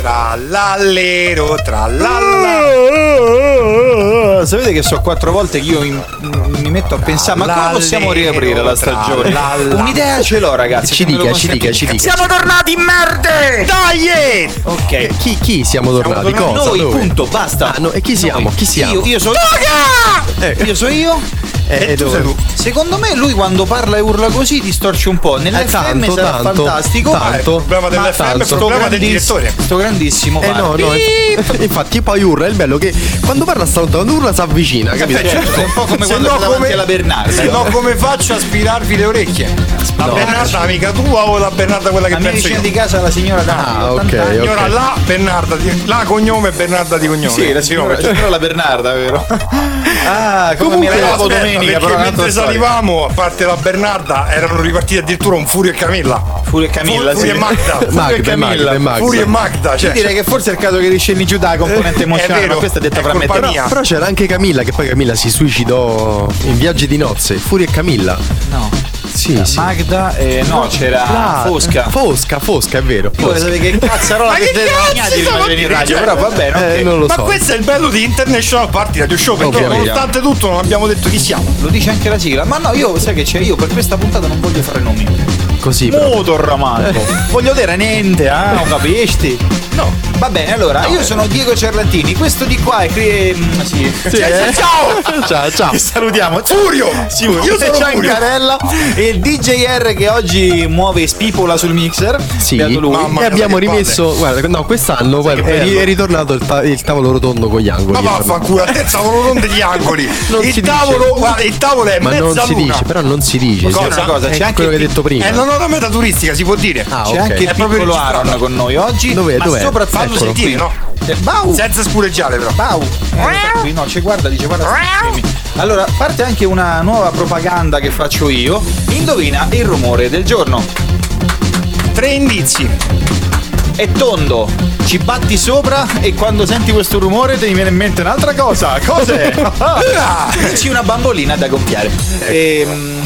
Tra l'allero, tra l'alla. Sapete che so quattro volte che io in- mi metto a pensare, ma come possiamo riaprire la stagione? Un'idea ce l'ho, ragazzi. Ci dica, ci dica, ci dica. Siamo tornati, merde! Dai! Ok. Chi, chi siamo tornati? tornati Cosa? noi, Dove? punto, basta. Ah, no, e chi siamo? Noi. Chi siamo? Io, io sono. Io sono io. Eh, E tu sei tu. Secondo me lui quando parla e urla così distorce un po'. Nell'FM Eh, tanto, sarà tanto, fantastico. tanto. Il problema Ma dell'FM è il sto problema del direttore. Sto grandissimo. Eh no, no, inf- infatti poi urla, è il bello che quando parla sta lontano, quando urla si avvicina, capito? Eh, certo, è un po' come Se quando no come- alla Bernarda. Se no, come faccio a spirarvi le orecchie? La No. Bernarda amica tua o la Bernarda quella che La mia penso vicina io? di casa la signora Dani. Ah, 80 ok, ok. Signora la Bernarda, la cognome e Bernarda di cognome. Sì, la signora, la la Bernarda, vero? Ah, come mi Comunque, arrivavo aspetta, domenica, perché però mentre salivamo, a parte la Bernarda, erano ripartiti addirittura un Furio e Camilla. Furia e Camilla, Furio sì. e Magda. Furia e Magda, Camilla. Magda, Magda. Furio e Magda, cioè. Io direi che forse è il caso che riscendi giù dalla componente emozionale, è vero, ma questa è detta fra me e mia. Però c'era anche Camilla, che poi Camilla si suicidò in viaggi di nozze. Furia e Camilla. No. Sì, sì. Magda, eh, no, c'era Ah, Fosca. Fosca, Fosca, è vero. Io Fosca. sapere che cazzarola Ma che cazzo di fare in radio, però va bene, Eh, ok. non lo Ma so. questo è il bello di International Party Radio Show, perché Ovviamente. nonostante tutto non abbiamo detto chi siamo. Lo dice anche la sigla, ma no, io sai che c'è, io per questa puntata non voglio fare nomi. Così, però. Motor Ramango. voglio dire niente, ah, non capisci? No. Va bene, allora, io sono Diego Cerlantini, questo di qua è qui. mm, sì. Sì, eh? Ciao! Ciao, ciao. Salutiamo. Furio! Simone Io sono Furio! Ciancarella e il DJR che oggi muove spipola sul mixer. Sì. Mamma e abbiamo rimesso, guarda, no, quest'anno guarda, è, ritornato il, ta- il tavolo rotondo con gli angoli. Ma vaffanculo, te tavolo non degli angoli. Non il dice. tavolo, guarda, il tavolo è Ma non si luna. dice, però non si dice. Ma cosa? Cosa, c'è anche quello che il hai detto prima. È nota meta turistica, si può dire. Ah, C'è ok. anche il È proprio piccolo registrato. Aaron con noi oggi. Dov'è? ma Dov'è? soprattutto Fallo Eccolo. sentire, no? Eh, Bau! Senza spureggiare però. Bau! Eh, qui no, ci guarda, dice guarda. Allora, parte anche una nuova propaganda che faccio io. Indovina il rumore del giorno. Tre indizi. È tondo, ci batti sopra e quando senti questo rumore ti viene in mente un'altra cosa. Cos'è? Dici una bambolina da gonfiare. Ehm,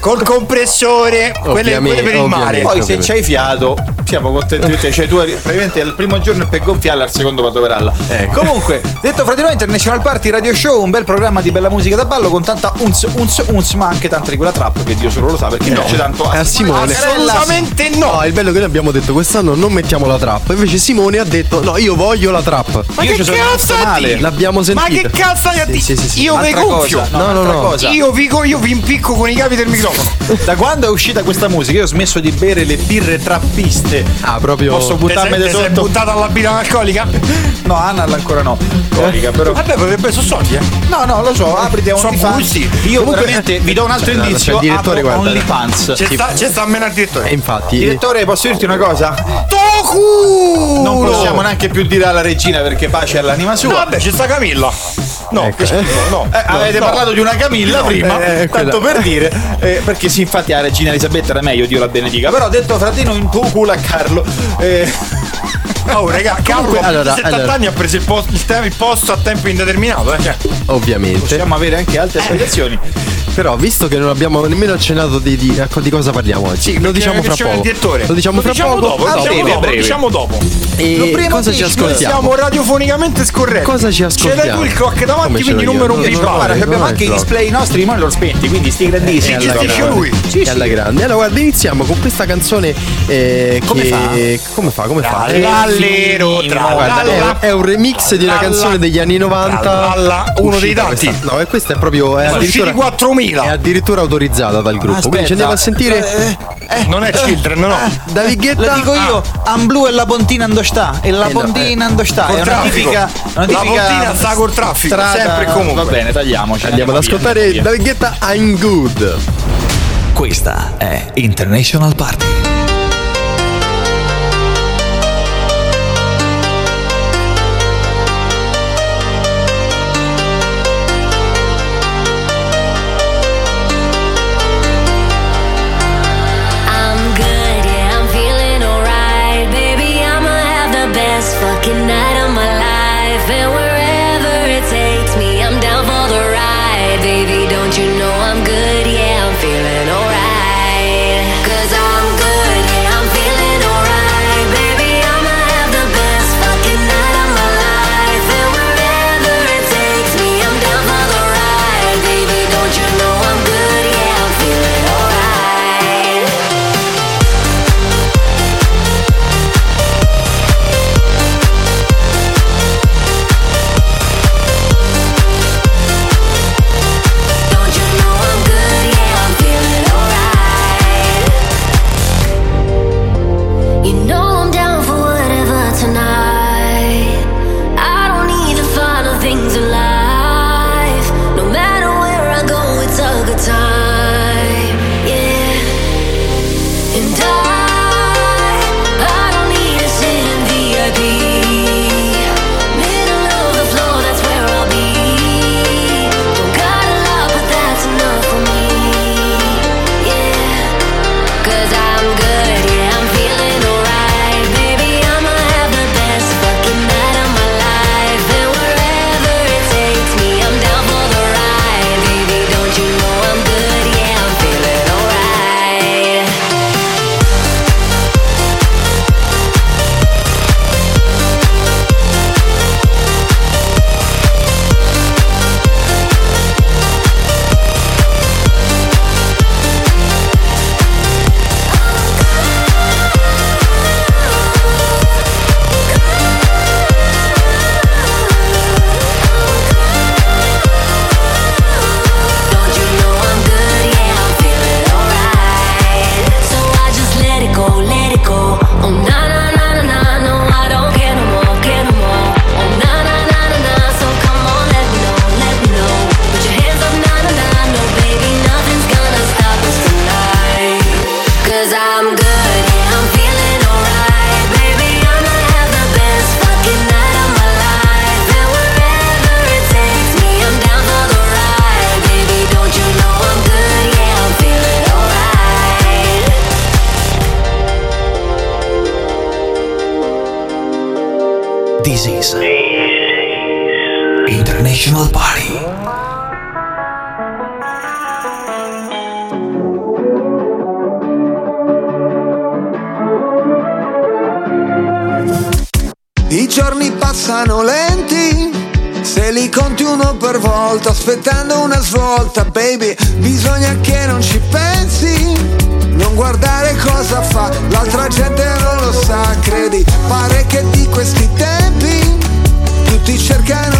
Col compressore, quelle, quelle per il mare. poi se c'hai fiato, siamo contenti di te. Cioè, tu praticamente il primo giorno è per gonfiarla, al secondo per troverla. Ecco. Comunque, detto fra di noi, International Party Radio Show, un bel programma di bella musica da ballo con tanta uns, uns, uns, ma anche tanta di quella trap che Dio solo lo sa perché non c'è tanto È a Simone. Assolutamente no. No, il bello che noi abbiamo detto quest'anno non mettiamo la trap. Invece Simone ha detto no, io voglio la trap. Ma Io che ci cazzo a male. L'abbiamo Ma sentita. che cazzo hai a Sì, sì, sì, sì. Io vi gonfio. No, no, no. cosa. Io vi, io vi impicco con i cavi del microfono. Da quando è uscita questa musica io ho smesso di bere le birre trappiste. Ah, proprio. Posso buttarmi da te sei sotto? buttata alla birra alcolica? No, Anna ancora no. Colica, però. Vabbè, potrebbe sono soldi, eh. No, no, lo so, aprite a Sono OnlyFans. gusti. Io Comunque- veramente vi do un altro no, indizio. c'è il direttore, apro guarda. OnlyFans. C'è sta, c'è sta menare il E direttore. infatti. Direttore, posso dirti una cosa? Toku! Non possiamo neanche più dire alla regina perché pace all'anima No, sua. vabbè, c'è sta Camilla. No, Ecco. che schifo, no. Eh, avete no. parlato di una Camilla prima, eh, eh, tanto quella- per dire, eh, perché sì, infatti la regina Elisabetta era meglio, Dio la benedica. Però detto fratino in tuo culo a Carlo. eh, Oh, raga, Carlo a allora, 70 allora. anni ha preso il, posto- il posto a tempo indeterminato, eh. Cioè, Ovviamente. possiamo avere anche altre spiegazioni. Però, visto che non abbiamo nemmeno accennato di, di, ecco, di cosa parliamo oggi, lo perché diciamo fra poco. il direttore. Lo diciamo fra poco. dopo, A lo diciamo breve, a dopo, lo breve. diciamo dopo. E Lo prima cosa ci ascoltiamo? Siamo radiofonicamente scorretti. Cosa ci Ce ascoltiamo? l'hai tu il clock davanti, Come ce quindi numero un Non di ce. Guarda, abbiamo anche i display nostri, ma li spenti, quindi sti grandissimi. Gestisce grande. lui. Sì, sì. alla grande. Allora, guarda, iniziamo con questa canzone. eh, Come che... fa? Come fa? Come fa? L'allero tra è, un remix di una canzone degli anni 90. tralla- uno dei questa- no, e questa è proprio. È usciti addirittura, 4000. È addirittura autorizzata dal gruppo. Quindi ci andiamo a sentire Non è Children, no. David Guetta. La dico io, Am Blu e la pontina ando sta. E la Eh no, pontina ando sta. Col È una tipica. Una La tipica pontina sta col traffico, strada- sempre e comunque. Va bene, tagliamoci. Andiamo ad ascoltare via. Guetta I'm Good. Questa è International Party. Volta, aspettando una svolta, baby, bisogna che non ci pensi, non guardare cosa fa, l'altra gente non lo sa, credi, pare che di questi tempi tutti cercano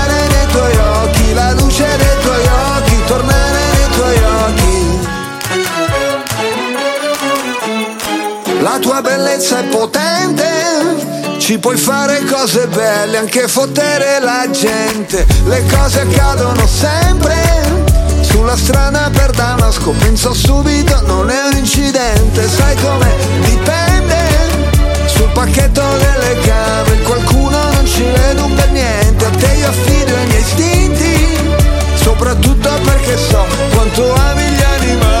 ci puoi fare cose belle, anche fottere la gente. Le cose accadono sempre, sulla strada per Damasco, penso subito, non è un incidente, sai come dipende. Sul pacchetto delle gambe, qualcuno non ci un bel niente, a te io affido i miei istinti, soprattutto perché so quanto ami gli animali.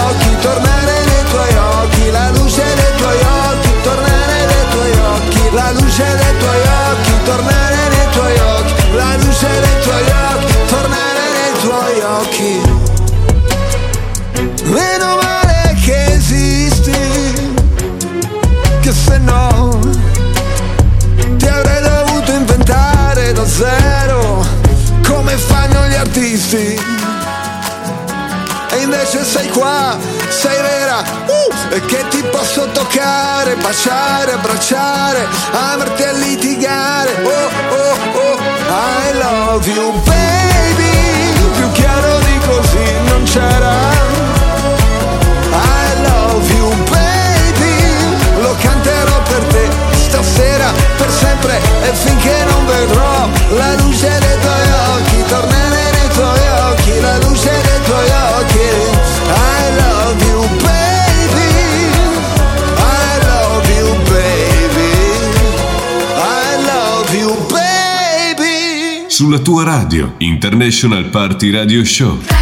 sei qua, sei vera, uh, e che ti posso toccare, baciare, abbracciare, amarti e litigare. Oh, oh, oh, I love you, baby, Sulla tua radio, International Party Radio Show.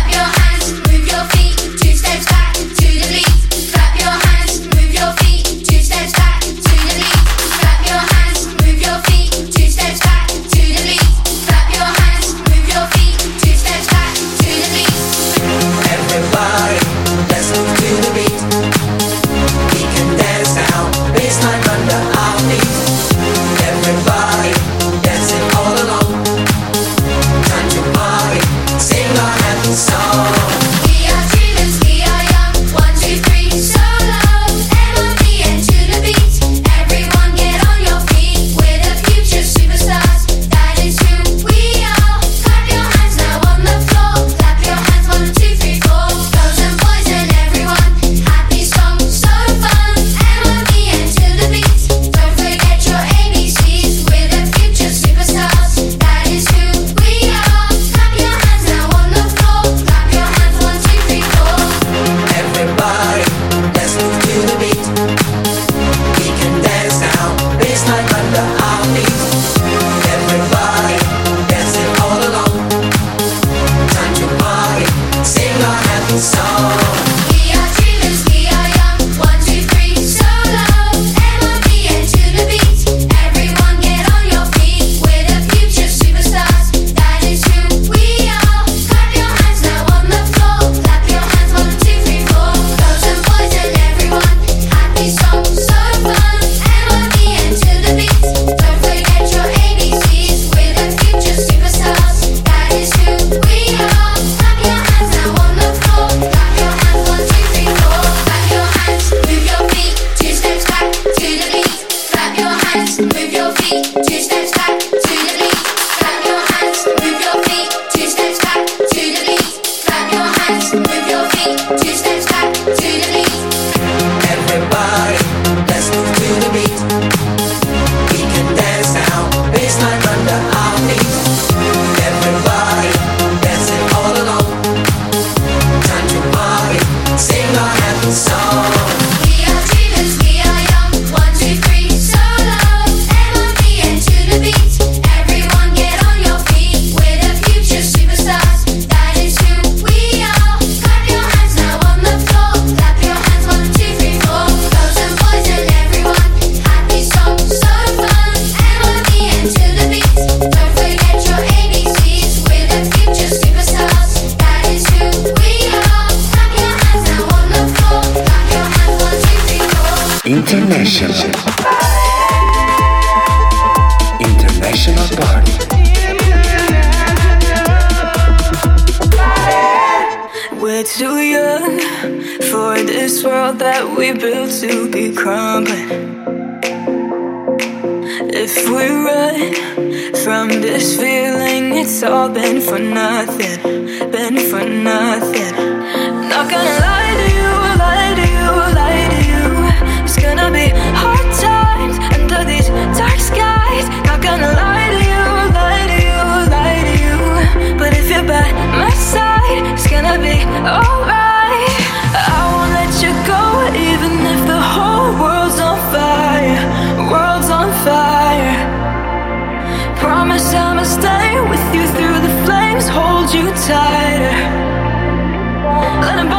Crumbling. If we run from this feeling, it's all been for nothing, been for nothing. Not gonna lie to you, lie to you, lie to you. It's gonna be hard times under these dark skies. Not gonna lie to you, lie to you, lie to you. But if you're by my side, it's gonna be alright. You tighter. Let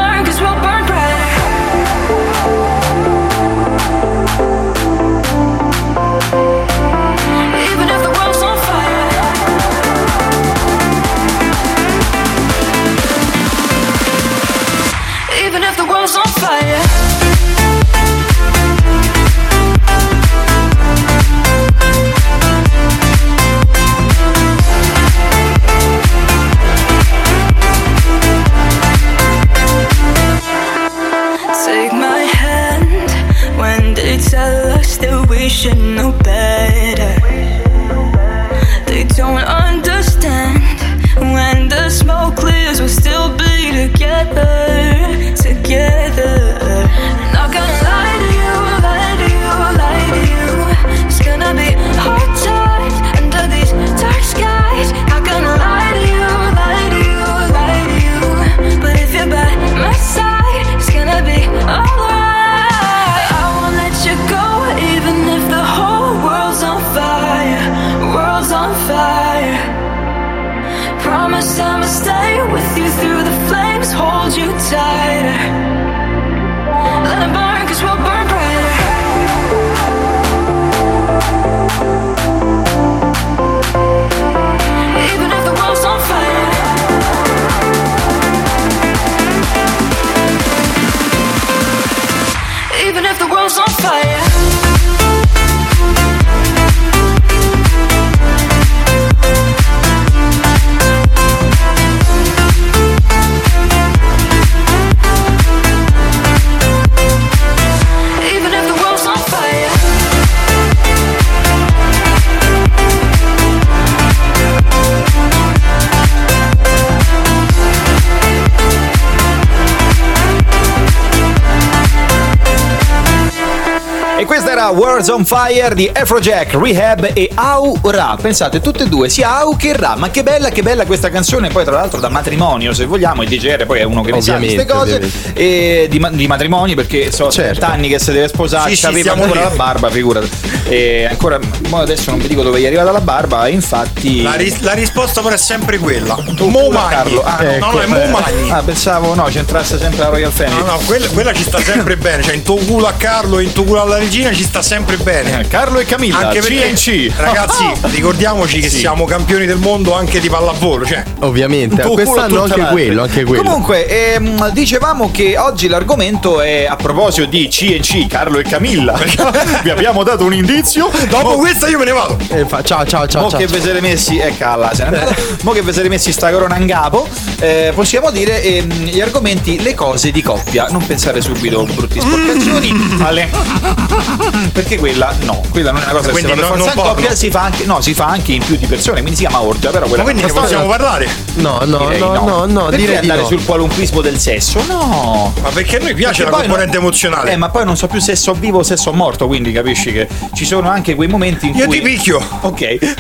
era Words on Fire di Afrojack, Rehab e Aura. Pensate, tutte e due, sia Au che Ra. Ma che bella, che bella questa canzone. Poi, tra l'altro, da matrimonio, se vogliamo. Il DJR poi è uno che ne sa queste Ovviamente, cose. E di, di matrimoni, perché so Certo. 30 anni che si deve sposare. Sì, sì, aveva ancora la barba, figurati. E ancora, adesso non vi dico dove gli è arrivata la barba. Infatti. La, ris- la risposta però è sempre quella. Tu, Mo. Carlo. Ah, no, no, è Mo Magni. Ah, pensavo, no, c'entrasse sempre la Royal Family. No, no, quella, quella ci sta sempre bene. Cioè, in tuo culo a Carlo e in tuo culo alla regina ci sta sempre bene. Eh, Carlo e Camilla, Anche perché, CNC. ragazzi, ricordiamoci che Sì. siamo campioni del mondo anche di pallavolo. Cioè, Ovviamente, quest'anno anche quello, anche quello. Comunque, ehm, dicevamo che oggi l'argomento è a proposito di CNC, Carlo e Camilla. Vi abbiamo dato un indizio. dopo questa io me ne vado. Eh, fa- ciao, ciao, ciao. Mo ciao. che vi siete messi, eh calla, se ne. Mo che vi siete messi sta corona in capo, eh, possiamo dire ehm, gli argomenti, le cose di coppia. Non pensare subito a brutti sporcazioni, alle perché quella no, quella non è una cosa che si Quindi fa per no- forza in coppia, si fa anche no, si fa anche in più di persone, quindi si chiama orgia, però quella Ma quindi ne possiamo parlare? No, no, direi no, no, no, Perché direi di andare no. sul qualunquismo del sesso? No. Ma perché a noi piace Perché la componente non- emozionale? Eh, ma poi non so più se so vivo o se so morto, quindi capisci che ci sono anche quei momenti in Io cui ti picchio. Ok.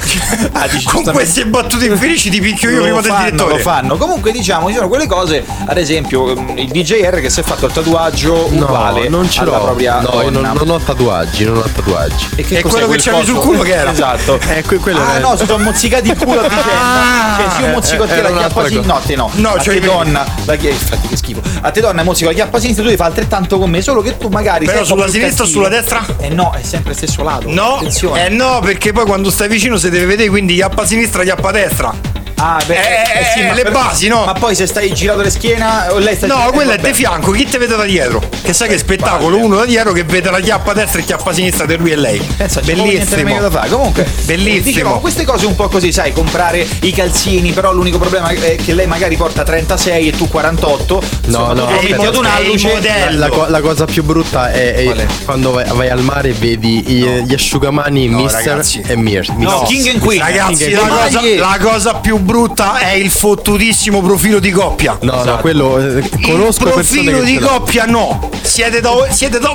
Ah, dici Con giustamente- queste battute infelici ti picchio io lo prima del fanno, direttore. Lo fanno. Comunque diciamo, ci sono quelle cose, ad esempio, mm, il DJR che si è fatto il tatuaggio No, uguale non ce l'ho. propria No, io non, non ho tatuaggi, non ho tatuaggi. E che cos'è quello che c'avevi sul culo che era? Esatto. Eh, que- quello ah è- no, si sono mozzicati il culo a vicenda. cioè, se io mozzico a te era la chiappa sinistra. cosa. No, no. Cioè, donna. La chi- infatti che schifo. A te donna mozzico la chiappa sinistra, tu devi fare altrettanto con me, solo che tu magari. Però sulla sinistra o sulla destra? Eh no, è sempre il stesso lato. No, Attenzione. eh no, perché poi quando stai vicino si deve vedere, quindi chiappa a sinistra, chiappa a destra. Ah, beh, Eh, sì, eh, ma le per- basi, no? Ma poi se stai girato le schiena o lei sta No, girando- quello eh, è vabbè. di fianco, chi te vede da dietro? Che sai che spettacolo, uno da dietro che vede la chiappa a destra e chiappa a sinistra di lui e lei. Pensa, c'è proprio niente meglio da fare. Comunque, Bellissimo. Dicevamo, queste cose un po' così, sai, comprare i calzini, però l'unico problema è che lei magari porta 36 e tu 48. No, no, tu metti aspetta. ad un È il alluce. modello. La, co- la cosa più brutta è, è Qual è? quando vai, vai al mare e vedi i- gli asciugamani No, Mister ragazzi. e Mir. No, King and Queen. Ragazzi, la cosa, Queen. la cosa più brutta è il fottutissimo profilo di coppia. No, no, quello eh, conosco il profilo di coppia no. Siete da. Siete da.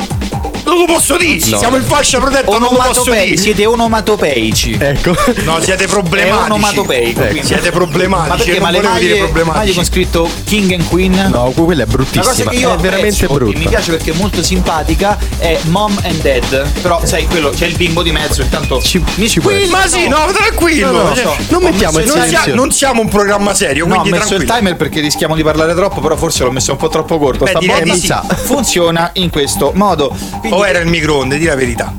Non lo posso dire. No. Siamo in fascia protetta, non lo posso dire. siete onomatopeici. Ecco. No, siete problematici. onomatopeico. Ecco. Siete problematici. Ma perché? non Ma le maglie, problematici. maglie con scritto King and Queen? No, quella è La cosa bruttissima. che io è veramente apprezzo, brutta. Mi piace perché è molto simpatica. È Mom and Dad. Però, sai, quello c'è il bimbo di mezzo. Intanto Ci- mi ci squillo. Ma sì, no, tranquillo. No, no. Non mettiamo il silenzio. non siamo un programma serio, No, ho messo il tranquillo. timer perché rischiamo di parlare troppo, però forse l'ho messo un po' troppo corto. Beh, Sta di sì. funziona in questo modo. Quindi- O era il microonde, di la verità.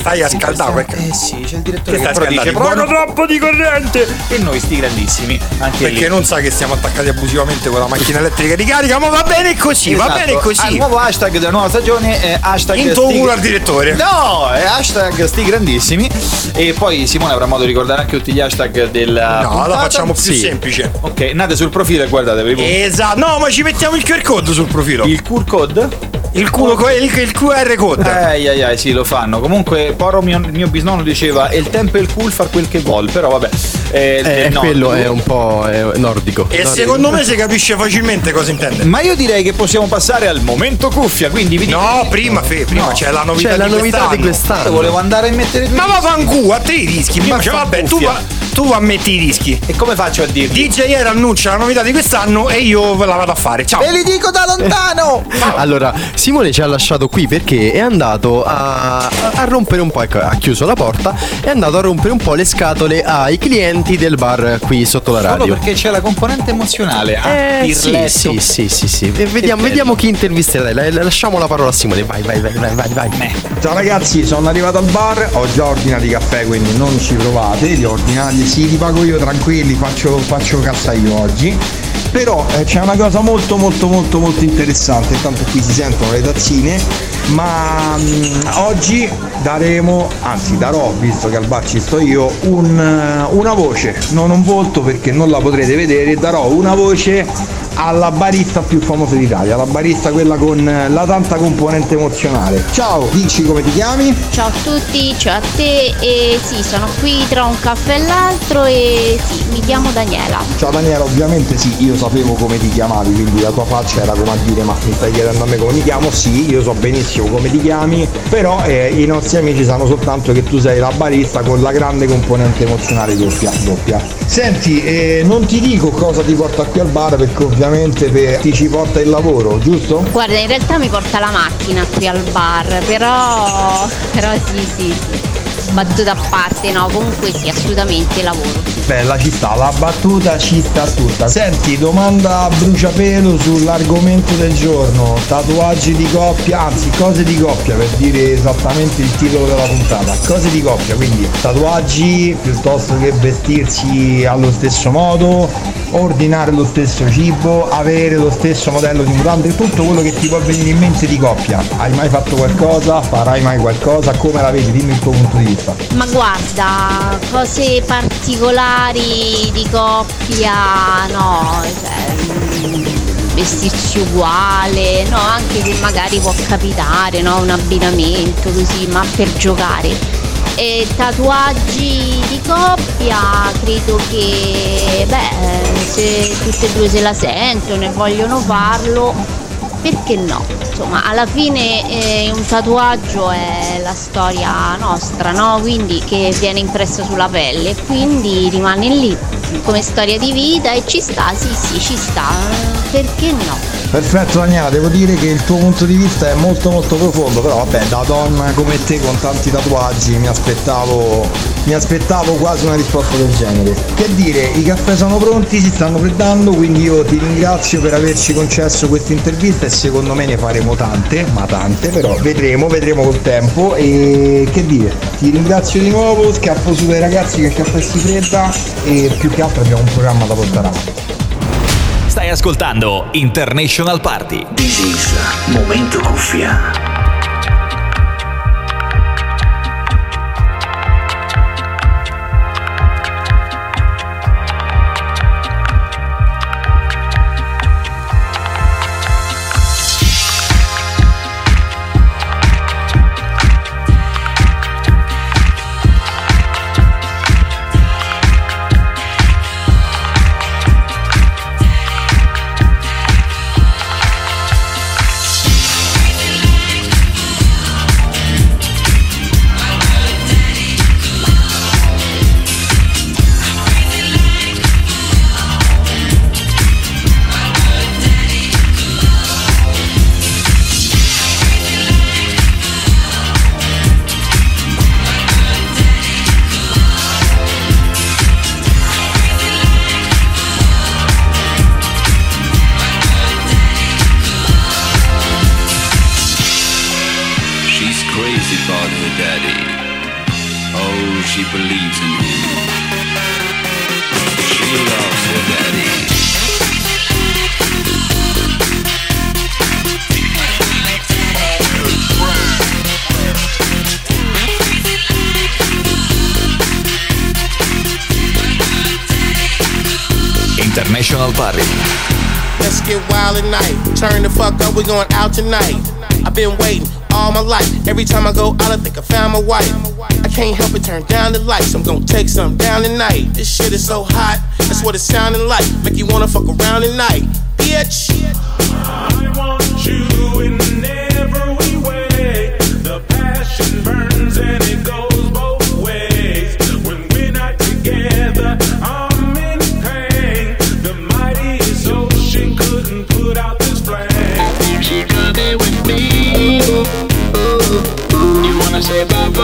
Stai a scaldare. perché- Eh sì, c'è il direttore Che che però dice? "Proprio troppo di corrente e noi sti grandissimi anche Perché lì. non sa che siamo attaccati abusivamente con la macchina elettrica di carica, ma va bene così, va Esatto. bene Ah, Il così. nuovo hashtag della nuova stagione è hashtag In tuo culo al direttore. No, è hashtag sti grandissimi. E poi Simone avrà modo di ricordare anche tutti gli hashtag della. No, la puntata. facciamo più Sì. semplice. Ok, andate sul profilo e guardatevi. voi. Esatto, no, ma ci mettiamo il QR code sul profilo. Il QR code? Il, culo, il, il QR code. Ai ai ai, sì, lo fanno. Comunque, Poro, mio, il mio bisnonno diceva: "E il tempo e il cool far quel che vuol. Però vabbè. Eh, Eh, no, quello è un po' eh, nordico. E Nordico. secondo me si capisce facilmente cosa intende. Ma io direi che possiamo passare al momento cuffia. Quindi vi dico. No, prima, Fe, prima No, c'è la novità C'è la di novità di quest'anno. quest'anno. Io volevo andare a mettere Ma va fanculo, a te i rischi. Prima, Ma cioè, fa vabbè, tu, cuffia. va, tu ammetti i rischi. E come faccio a dirvi? DJR annuncia la novità di quest'anno e io ve la vado a fare. Ciao. Ve li dico da lontano! Allora, Simone ci ha lasciato qui perché è andato a, a rompere un po', ecco, ha chiuso la porta, è andato a rompere un po' le scatole ai clienti del bar qui sotto la Solo radio. perché c'è la componente emozionale. Ah, Eh, sì, pirletto. sì, sì, sì, sì. E Vediamo, vediamo chi intervisterà. Dai, la- lasciamo la parola a Simone. Vai, vai, vai, vai, vai. vai. Ciao ragazzi, sono arrivato al bar, ho già ordinato i caffè, quindi non ci provate, li ho ordinati, sì, li pago io tranquilli, faccio, faccio cassa io oggi. Però eh, c'è una cosa molto molto molto molto interessante, intanto qui si sentono le tazzine, ma mm, oggi daremo, anzi darò, visto che al bar ci sto io, un, eh, una voce, non un volto perché non la potrete vedere, darò una voce alla barista più famosa d'Italia, la barista quella con eh, la tanta componente emozionale. Ciao, dici come ti chiami? Ciao a tutti, ciao a te e sì, sono qui tra un caffè e l'altro e sì, mi chiamo Daniela. Ciao Daniela, ovviamente sì, io sapevo come ti chiamavi, quindi la tua faccia era come a dire ma mi stai chiedendo a me come mi chiamo? Sì, io so benissimo come ti chiami, però eh, i nostri amici sanno soltanto che tu sei la barista con la grande componente emozionale doppia. doppia. Senti, eh, non ti dico cosa ti porta qui al bar perché ovviamente per- ti ci porta il lavoro, giusto? Guarda, in realtà mi porta la macchina qui al bar, però, però sì, sì, sì. Battuta a parte, no, comunque sì, assolutamente lavoro. Bella ci sta, la battuta ci sta tutta. Senti, domanda a bruciapelo sull'argomento del giorno. Tatuaggi di coppia, anzi cose di coppia per dire esattamente il titolo della puntata. Cose di coppia, quindi tatuaggi piuttosto che vestirsi allo stesso modo, ordinare lo stesso cibo, avere lo stesso modello di mutande, tutto quello che ti può venire in mente di coppia. Hai mai fatto qualcosa? Farai mai qualcosa? Come la vedi? Dimmi il tuo punto di vista. Ma guarda, cose particolari di coppia, no, cioè, vestirsi uguale, no, anche se magari può capitare, no, un abbinamento così, ma per giocare. E tatuaggi di coppia, credo che, beh, se tutte e due se la sentono e vogliono farlo, perché no? Insomma, alla fine eh, un tatuaggio è la storia nostra, no? Quindi che viene impressa sulla pelle, quindi rimane lì come storia di vita e ci sta, sì sì, ci sta, perché no? Perfetto Daniela, devo dire che il tuo punto di vista è molto molto profondo, però vabbè, da donna come te con tanti tatuaggi mi aspettavo, mi aspettavo quasi una risposta del genere. Che dire, i caffè sono pronti, si stanno freddando, quindi io ti ringrazio per averci concesso questa intervista e secondo me ne faremo tante, ma tante, però vedremo, vedremo col tempo e che dire, ti ringrazio di nuovo, scappo su dai ragazzi che il caffè si fredda e più che altro abbiamo un programma da portare avanti. Stai ascoltando International Party. This is Momento Cuffia. Crazy about her daddy. Oh, she believes in him. She loves her daddy. International Party. Let's get wild at night. Turn the fuck up, we going out tonight. I've been waiting all my life. Every time I go out, I think I found my wife. I can't help but turn down the lights. I'm gonna take some down tonight. This shit is so hot, that's what it's sounding like. Make you wanna fuck around tonight, bitch. I want you in every way. The passion burns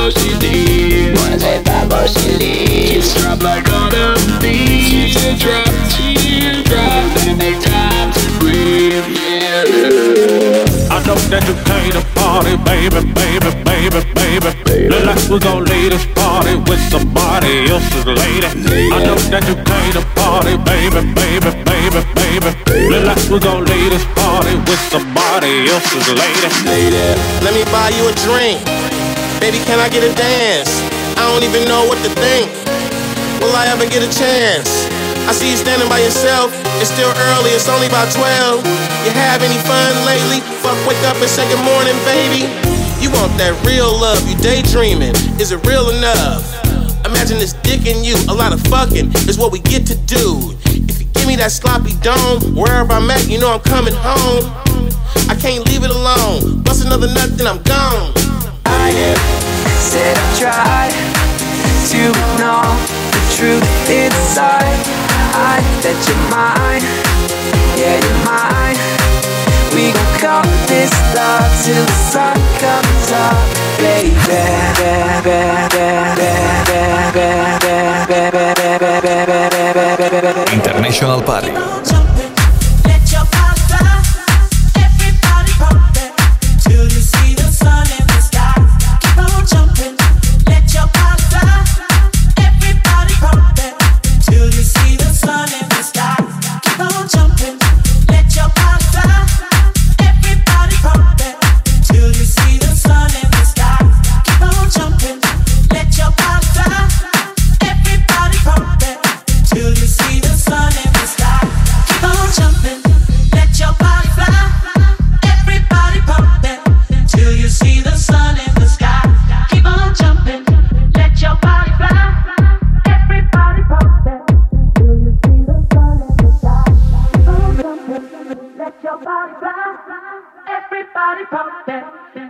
Wanna say bye before she leaves? Drop like all and make time to breathe. Yeah. I know that you came to party, baby, baby, baby, baby. Look like we gon' leave this party with somebody else's lady. I know that you came to party, baby, baby, baby, baby. Look like we gon' leave this party with somebody else's lady. Let me buy you a drink. Baby, can I get a dance? I don't even know what to think. Will I ever get a chance? I see you standing by yourself. It's still early, it's only about 12. You have any fun lately? Fuck, wake up and say good morning, baby. You want that real love, you daydreaming. Is it real enough? Imagine this dick in you, a lot of fucking is what we get to do. If you give me that sloppy dome, wherever I'm at, you know I'm coming home. I can't leave it alone. Bust another nut, then I'm gone. Said I tried to know the truth inside. I you're mine, yeah you're mine. We gon' call this love till the sun comes up, baby. International Party.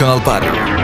National Park.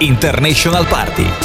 International Party.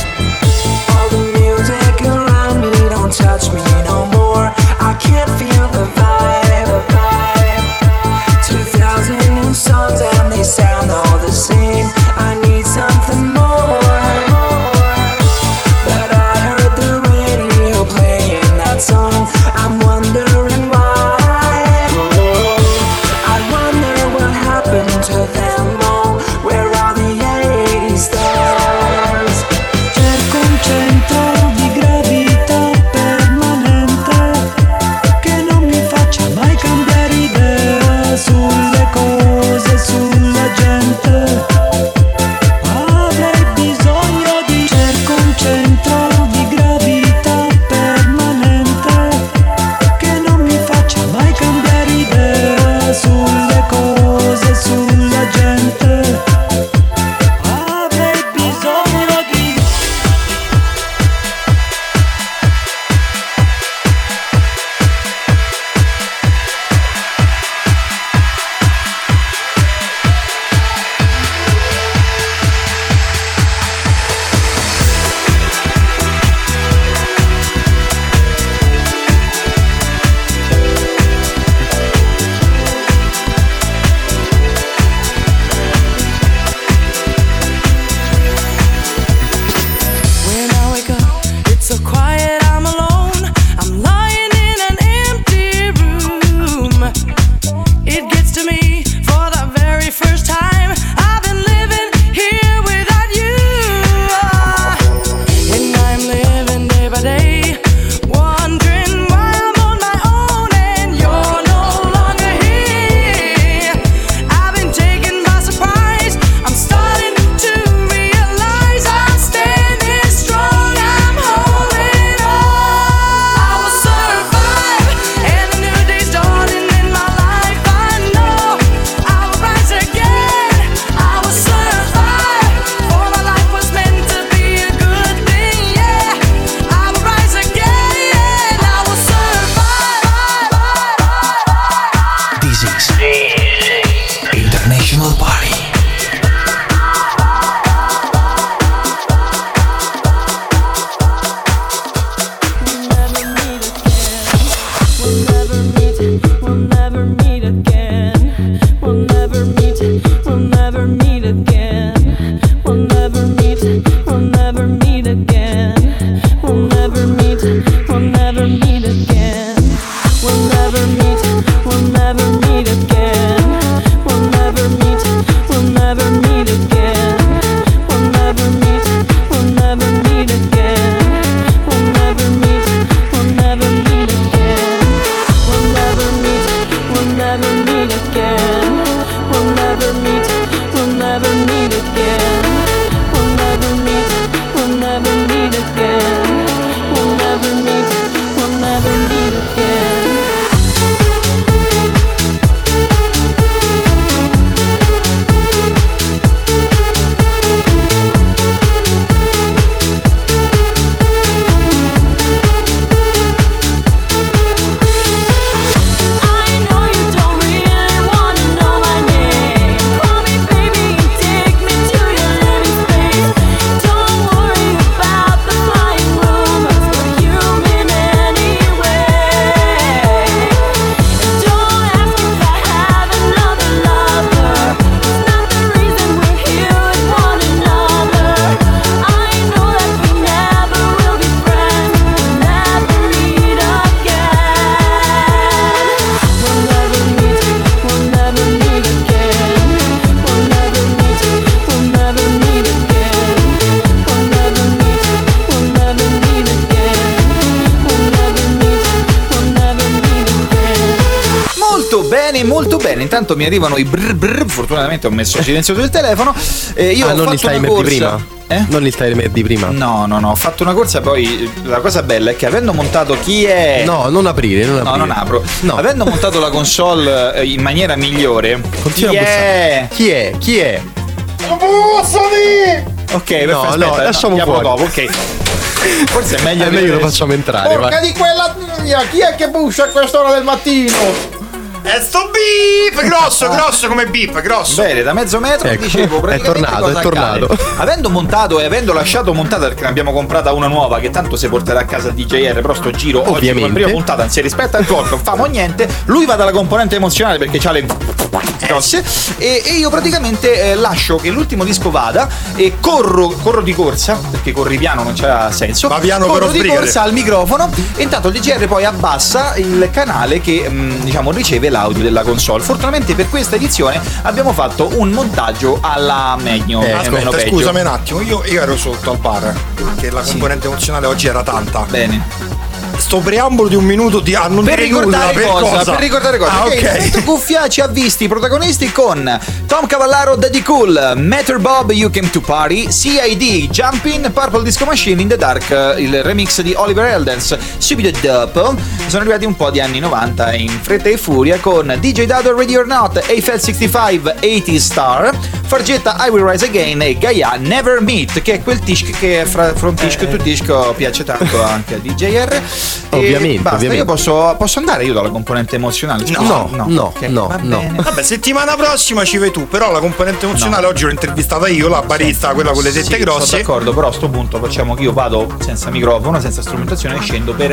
Intanto mi arrivano i brr brr. Fortunatamente ho messo silenzioso il telefono. Eh, io Ah, ho non fatto una corsa. prima? Eh? Non il timer di prima? No, no, no, ho fatto una corsa, poi la cosa bella è che avendo montato chi è. No, non aprire, non No, aprire. non apro. Avendo montato la console eh, in maniera migliore, Continua chi a bussare. è? Chi è? Chi è? Ok, perfetto, No, aspetta, no, lasciamo chiamo fuori. dopo, ok. Forse è meglio È meglio lo facciamo entrare. Porca va. di quella chi è che buscia a quest'ora del mattino? È sto beef! Grosso, grosso come beef, grosso. Bene, da mezzo metro Ecco, dicevo è tornato, è tornato. accade. Avendo montato e avendo lasciato montata perché ne abbiamo comprata una nuova che tanto si porterà a casa DJR, però sto giro oggi Ovviamente. come prima puntata non si rispetta il talk, non famo niente. Lui va dalla componente emozionale perché c'ha le grosse e, e io praticamente eh, lascio che l'ultimo disco vada e corro, corro di corsa perché corri piano non c'ha senso. Va piano corro però di sbrigati. corsa al microfono e intanto il DJR poi abbassa il canale che mh, diciamo riceve l'audio della console. Fortunatamente per questa edizione abbiamo fatto un montaggio alla meglio. Eh, peggio. scusami un attimo, io, io ero sotto al bar perché la componente emozionale oggi era tanta. Bene. Sto preambolo di un minuto di a non Per dire nulla, ricordare, per cosa, cosa? per ricordare cosa? Ah, Che il ok. momento cuffia ci ha visti protagonisti con Tom Cavallaro, Daddy Cool, Matter Bob, You Came to Party, CID, Jumpin, Purple Disco Machine in the Dark, eh, il remix di Oliver Eldens, subito dopo sono arrivati un po' di anni 90 in fretta e furia con DJ Dado Ready or Not, Eiffel 65, 80 Star, Fargetta I Will Rise Again e Gaia Never Meet, che è quel tishk che fra frontisco e tutisco piace tanto anche a DJR. E Ovviamente, basta, ovviamente. io posso, posso andare io dalla componente emozionale? Scusa? No, no, no, va no. bene. Vabbè, settimana prossima ci vai tu, però la componente emozionale oggi l'ho intervistata io, la barista, quella con le tette Sì, Sono grosse. d'accordo, però a sto punto facciamo che io vado senza microfono, senza strumentazione e scendo per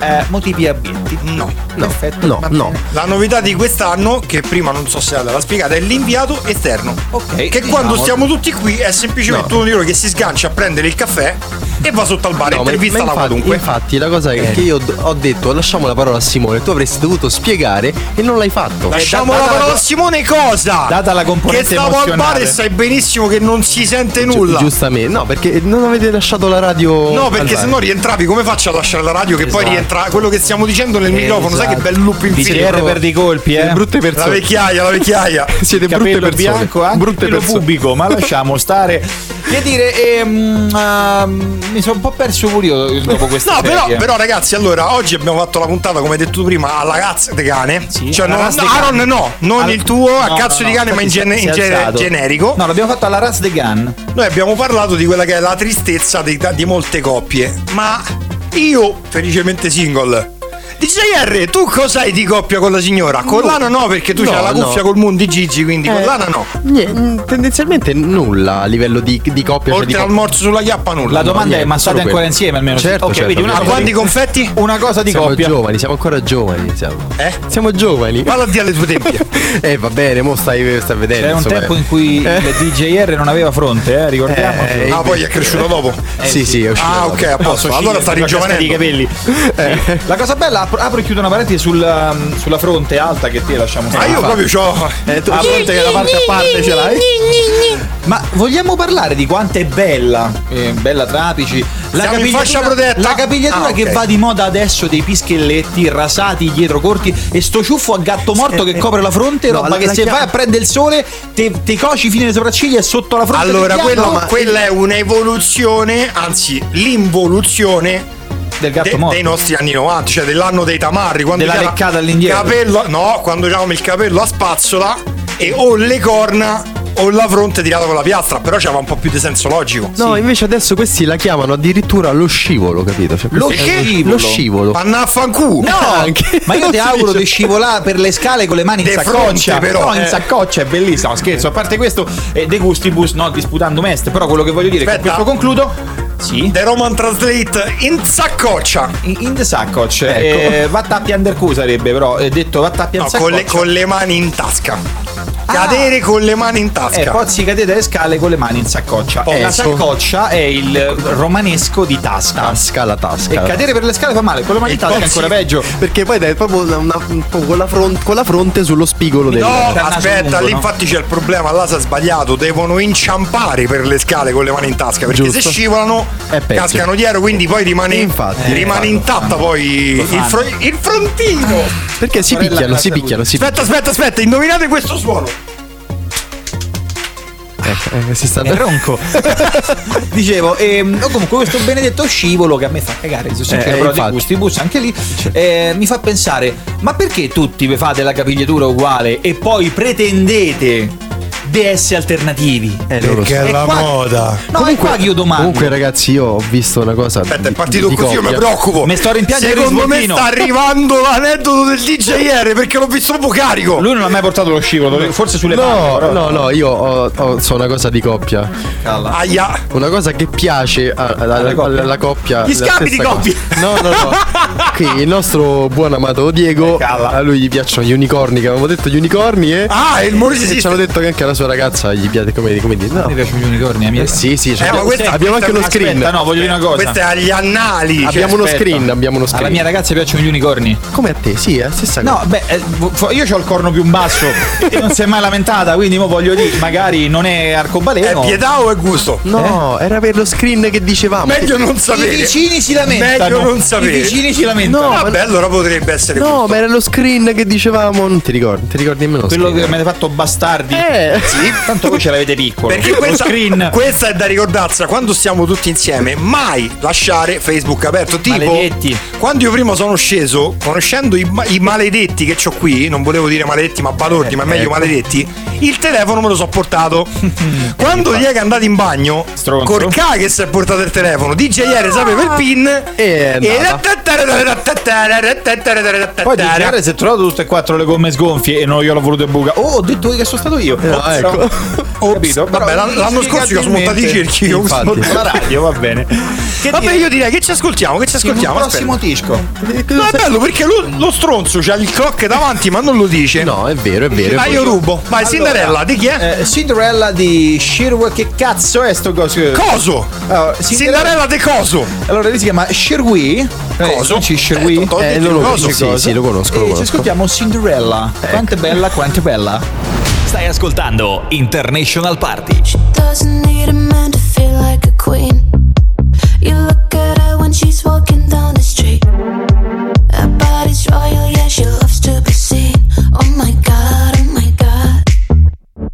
eh, motivi abietti. No, Perfetto. No, va no. bene. La novità di quest'anno, che prima non so se l'ha spiegata, è l'inviato esterno. Ok. Che diciamo- quando stiamo tutti qui è semplicemente No. uno di loro che si sgancia a prendere il caffè e va sotto al bar e No, ma- intervista ma la infatti, qualunque. infatti la cosa è che io d- ho detto lasciamo la parola a Simone, tu avresti dovuto spiegare e non l'hai fatto. Lasciamo data la la parola a Simone cosa? data la che componente stavo al bar e sai benissimo che non si sente Gi- nulla. Giustamente, no, perché non avete lasciato la radio. No, perché se no rientravi, come faccio a lasciare la radio che poi Esatto. rientra quello che stiamo dicendo nel microfono? Sai che bel loop infinito? DJR per dei colpi, eh. brutte La persone. vecchiaia, la vecchiaia. Siete brutte persone. bianco anche brutte persone. pubico, ma lasciamo stare. Che dire, ehm, ehm, mi sono un po' perso pure io dopo questa No, però, serie. però, ragazzi, allora oggi abbiamo fatto la puntata, come hai detto tu prima, alla cazzo di cane. Sì, cioè, alla non, razza no. Aaron no, non Al- il tuo, a No, cazzo no, di no, cane, ma in, infatti gene- si è in alzato. generico. No, l'abbiamo fatto alla Raz de Gun. Noi abbiamo parlato di quella che è la tristezza di, di molte coppie, ma io, felicemente single, DJR, tu cosa hai di coppia con la signora? Con No. l'ana no, perché tu No, c'hai la no. cuffia col mondo di Gigi, quindi con Eh, l'ana no. nie- mm, tendenzialmente nulla a livello di, di coppia. cioè Oltre di al morso sulla chiappa nulla. La domanda è: niente, ma state ancora quello. insieme almeno? Certo, Ok, certo, quindi una A cosa quanti di- confetti? Una cosa di siamo coppia. giovani, siamo ancora giovani. Siamo, Eh? siamo giovani. Valla a dire alle tue tempie. Eh, va bene, mo stai, stai vedendo. C'era un tempo in cui il DJR non aveva fronte, eh, ricordiamo. Eh, Ah, poi è cresciuto dopo. sì, sì, è uscito. Ah, ok, a posto. Allora sta i rigiovanendo. capelli. Sì. La cosa bella, apro, apro e chiudo una parentesi sul, um, sulla fronte alta che te lasciamo Ma stare. io proprio c'ho. Eh, tu- la fronte che la parte a parte ce l'hai. Ma vogliamo parlare di quanto è bella? Eh, bella Trapici. La Siamo protetta? La capigliatura Ah, ok. che va di moda adesso dei pischelletti rasati dietro corti e sto ciuffo a gatto morto che copre la fronte, No, roba la- che la se chiam- vai a prendere il sole te, te coci fino alle sopracciglia e sotto la fronte. Allora, ti quella, piangono. quella è un'evoluzione, anzi, l'involuzione del gatto de- morto. dei nostri anni 90, cioè dell'anno dei tamarri. Quando Della c'era leccata all'indietro. Capello, no, quando avevamo il capello a spazzola e o le corna o la fronte tirata con la piastra, però c'aveva un po' più di senso logico. No, invece adesso questi la chiamano addirittura lo scivolo, capito? Cioè, Lo scivolo? Lo scivolo. Panna a fanculo. No, Anche. ma io ti auguro dice- di scivolare per le scale con le mani in De saccoccia. fronte, però, No, in eh. saccoccia è bellissimo. Scherzo, a parte questo, eh, De Gustibus, no, disputando mest. Però quello che voglio dire, Aspetta. questo concludo. Sì. The Roman Translate in saccoccia. In, in the saccoccia. Ecco. Eh, va tappi under Q sarebbe, però. È detto va tappi No, in con le, con le mani in tasca. Cadere con le mani in tasca. Eh, pozzi cadere dalle scale con le mani in saccoccia. Oh, la ecco. saccoccia è il romanesco di tasca. Tasca la tasca. E cadere per le scale fa male, con le mani in tasca è ancora peggio. Perché poi dai proprio una- una- con, la fron- con la fronte sullo spigolo del. No, aspetta, lungo, lì no? infatti c'è il problema, là si è sbagliato, devono inciampare per le scale con le mani in tasca, perché Giusto. se scivolano cascano dietro, quindi poi rimane, Infatti. rimane Eh, intatta poi il, fro- il frontino. Perché si picchiano, si picchiano, si Aspetta, aspetta, aspetta, indovinate questo suono. Picchiano. Eh, si sta È ronco. Dicevo, ehm, o comunque questo benedetto scivolo che a me fa cagare, se sono Eh, però di infatti. gustibus anche lì, eh, mi fa pensare, ma perché tutti vi fate la capigliatura uguale e poi pretendete DS alternativi? Eh. Perché è la qua- moda. No, è qua che io domando. Comunque, ragazzi, io ho visto una cosa. Aspetta, è di- partito di così, io mi coppia. preoccupo. Mi sto rimpiangendo Secondo me sta arrivando l'aneddoto del DJR perché l'ho visto proprio carico. Lui non ha mai portato lo scivolo, forse sulle No, mani, però- no, no, io ho, ho- so una cosa di coppia. Calla. Aia. Una cosa che piace a- a- alla, Alle coppie? alla coppia. Gli scambi di stessa cosa. No, no, no. Qui il nostro buon amato Diego. A lui gli piacciono gli unicorni. Che avevamo detto gli unicorni. E, Ah, il Morisi e ci hanno detto che anche alla sua ragazza gli piace come, come dire. No. Mi piacciono gli unicorni, amico. Eh, sì, sì, cioè, Eh, ma questa- abbiamo anche uno questa- screen. Aspetta, no, voglio dire una cosa. Questo è agli annali. cioè, abbiamo uno aspetta. screen, abbiamo uno screen. Alla mia ragazza piacciono gli unicorni. Come a te, sì, è la stessa cosa. No, beh, eh, io ho il corno più basso e non si è mai lamentata, quindi mo voglio dire, magari non è È arcobaleno. pietà o è gusto? No, era per lo screen che dicevamo. Meglio non I sapere. vicini si lamentano. Meglio non sapere. I vicini si lamentano. No, Vabbè, allora potrebbe essere No, gusto. ma era lo screen che dicevamo. Non ti ricordi? Ti ricordi nemmeno lo Quello che screen. mi avete fatto bastardi. Eh, Sì. Tanto voi ce l'avete piccolo. Perché lo questa, screen. questa è da ricordarsela quando stiamo tutti insieme, mai lasciare Facebook aperto. Tipo, Maledetti. quando io prima sono sceso, conoscendo i, i maledetti che ho qui, non volevo dire maledetti ma balordi, ma è meglio ecco. maledetti, il telefono me lo so portato. quando Diego è andato in bagno, Stronzo. Corca che si è portato il telefono, DJR sapeva il pin E è Poi di girare si è trovato tutte e quattro le gomme sgonfie e non glielo ho voluto buca. Oh, ho detto che sono stato io. No, Ops, ecco. Ho capito. Vabbè, l'anno- l'anno scorso io ho smontato i cerchi. io La radio, va bene. Che Vabbè, dire? io direi che ci ascoltiamo, che ci In ascoltiamo. prossimo aspetta. disco. No, è bello perché lo, lo stronzo c'ha il clock davanti, ma non lo dice. No, è vero, è vero. Ah, io rubo. Vai, Cinderella, di chi è? Eh, Cinderella di Sherwood. Che cazzo è sto coso? Coso! Allora, Cinderella de Coso! Allora lui si chiama Sherwee. Coso? Ci Sherwee. Eh, Eh, lo conosco. Sì, sì, lo conosco, lo E ci ascoltiamo Cinderella. Quanto è bella, quanto è bella. Stai ascoltando International Party. Doesn't need a man to feel like a queen. You look at her when she's walking down the street. Her body's royal, yeah, she loves to be seen. Oh my god, oh my god.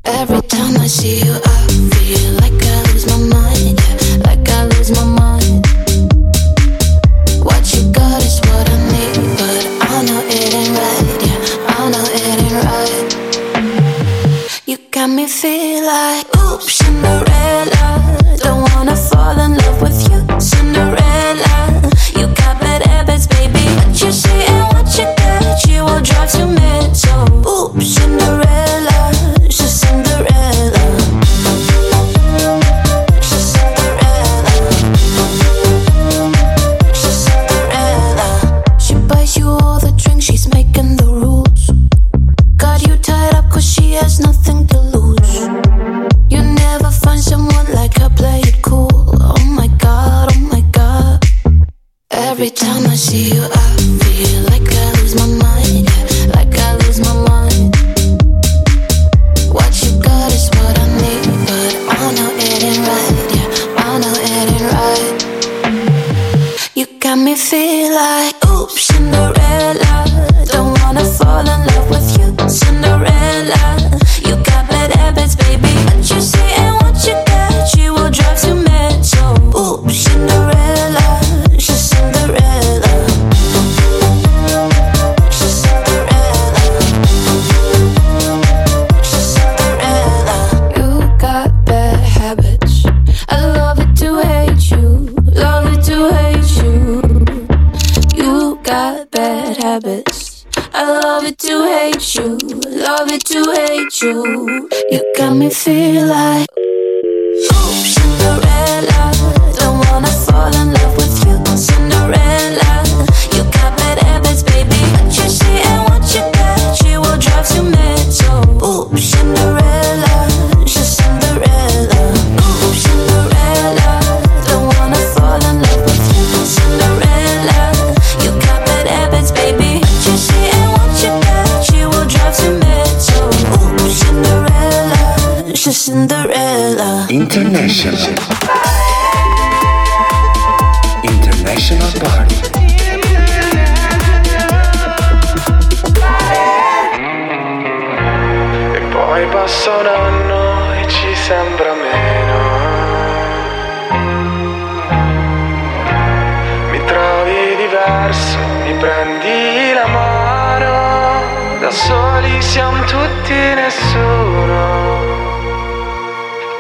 Every time I see you, I feel like I lose my mind. Yeah, like I lose my mind. Me feel like oops, Cinderella. Don't wanna fall in love with you, Cinderella. International. International Party. E poi passa un anno e ci sembra meno. Mi trovi diverso, mi prendi la mano. Da soli siamo tutti nessuno.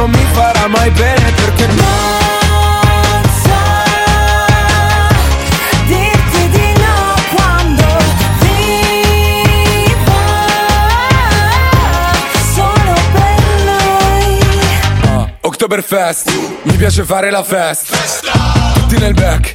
non mi farà mai bene perché no noi. Oktoberfest, mi piace fare la festa. Tutti nel back,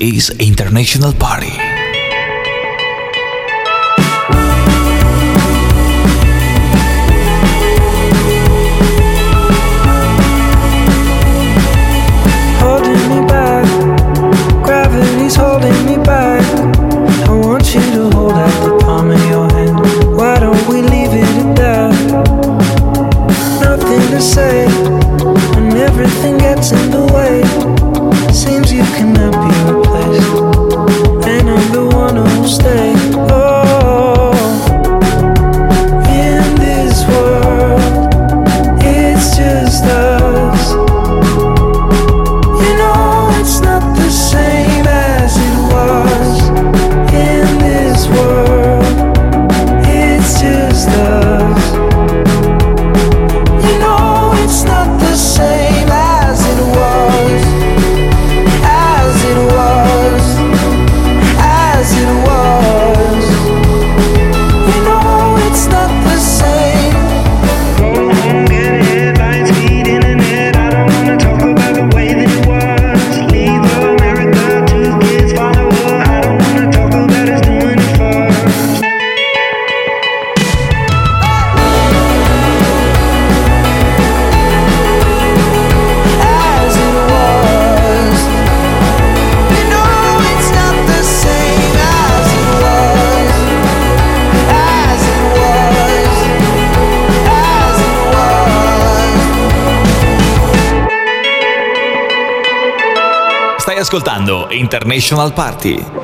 is International Party. Ascoltando International Party.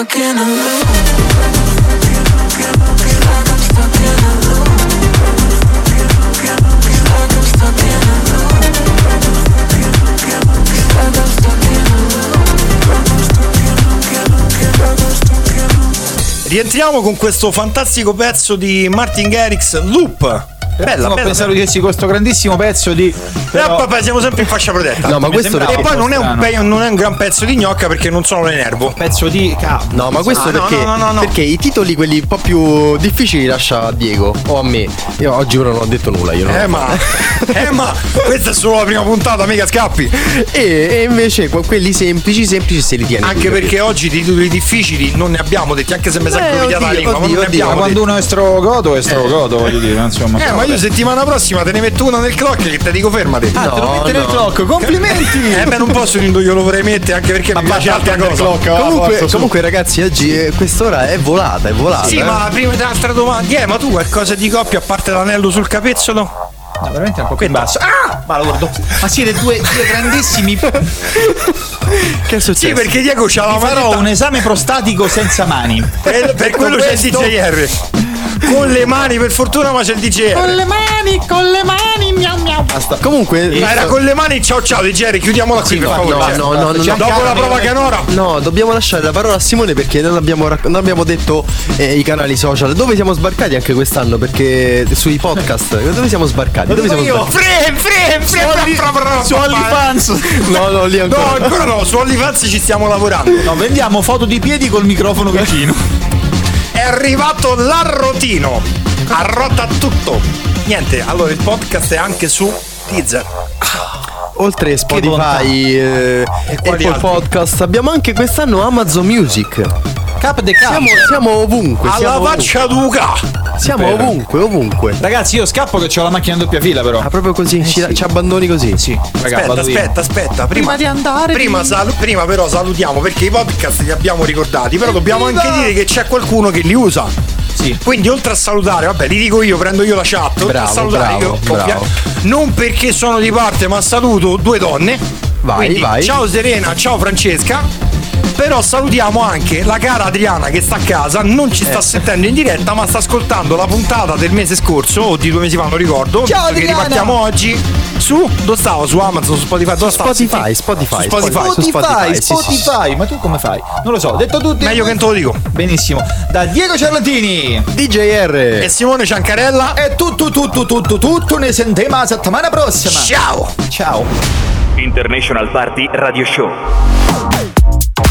Stuck in a loop. Rientriamo con questo fantastico pezzo di Martin Garrix Loop. Bella, Ho bella, pensato bella. che sì, questo grandissimo pezzo di. Però vabbè, siamo sempre in fascia protetta. No, ma questo sembrava E poi non è, un pe- non è un gran pezzo di gnocca perché non sono le nervo. Pezzo di. No, ma questo Ah, no, perché, no, no, no. perché i titoli quelli un po' più difficili li lascia a Diego o a me. Io oggi ora non ho detto nulla, io non Eh ma, eh ma, questa è solo la prima puntata, mica scappi. E, e invece que- quelli semplici, semplici se li tiene. Anche lui, perché oggi di titoli difficili non ne abbiamo detti, anche se mi sa Eh, incropiata la oddio, lingua, oddio, Ma quando uno è strogoto, è strogoto, voglio dire, insomma. Eh, ma io settimana prossima te ne metto una nel clock che te dico fermati. Ah, te lo metti nel clock, complimenti! Eh beh, non posso io lo vorrei mettere anche perché mi piace altra cosa. Comunque, comunque, ragazzi, oggi eh, quest'ora è volata, è volata. Sì, eh. ma prima di altra domanda, eh, ma tu qualcosa di coppia a parte l'anello sul capezzolo? No, veramente è un po' più in basso. Ah! Ma lo guardo. Ma siete due, due grandissimi. Che è successo? Sì, perché Diego c'ha la farò un esame prostatico senza mani. per, per quello c'è il DJR. Con le mani, per fortuna, ma c'è il DJR. mani, con le mani, miau miau. Basta. Comunque, Ma era con le mani, ciao ciao DJR, chiudiamola qui per no, favore. no, no, no, no, Dopo la prova canora. No, dobbiamo lasciare la parola a Simone perché non abbiamo, rac- non abbiamo detto eh, i canali social. Dove siamo sbarcati anche quest'anno? Perché sui podcast. Dove siamo sbarcati? Dove siamo sbarcati? Frem, frem, frem, Su OnlyFans. No, no, lì No, ancora. ancora no, su OnlyFans ci stiamo lavorando. No, vendiamo foto di piedi col microfono vicino. È arrivato l'arrotino. Arrota tutto. Niente, allora il podcast è anche su Deezer. Oltre Spotify, eh, Apple altri? Podcast, abbiamo anche quest'anno Amazon Music. Cap de cap. Siamo, siamo ovunque. Alla siamo faccia duca. Siamo Vero. ovunque, ovunque. Ragazzi, io scappo che ho la macchina in doppia fila, però. Ah, proprio così, ci, ci abbandoni così. Sì, raga, Aspetta, vado via. aspetta, aspetta. Prima, di andare. prima, salu- prima però salutiamo perché i podcast li abbiamo ricordati. Però dobbiamo anche dire che c'è qualcuno che li usa. Quindi oltre a salutare, vabbè, li dico io, prendo io la chat. Oltre a Bravo, salutare, bravo, io, bravo. non perché sono di parte, ma saluto due donne. Vai, Quindi, vai. Ciao Serena, ciao Francesca. Però salutiamo anche la cara Adriana che sta a casa, non ci sta Eh. sentendo in diretta, ma sta ascoltando la puntata del mese scorso o di due mesi fa, non ricordo. Ciao, visto che Adriana! ripartiamo oggi su dove stavo? Su Amazon, su Spotify, dove stavo? Spotify, Spotify, Spotify. Spotify, Spotify, sì, sì, Spotify, ma tu come fai? Non lo so, detto tutti. Meglio che non te lo dico. Benissimo. Da Diego Ciarlantini DJR e Simone Ciancarella. E tutto, tutto, tutto, tutto. Ne sentiamo la settimana prossima. Ciao. Ciao. International Party Radio Show.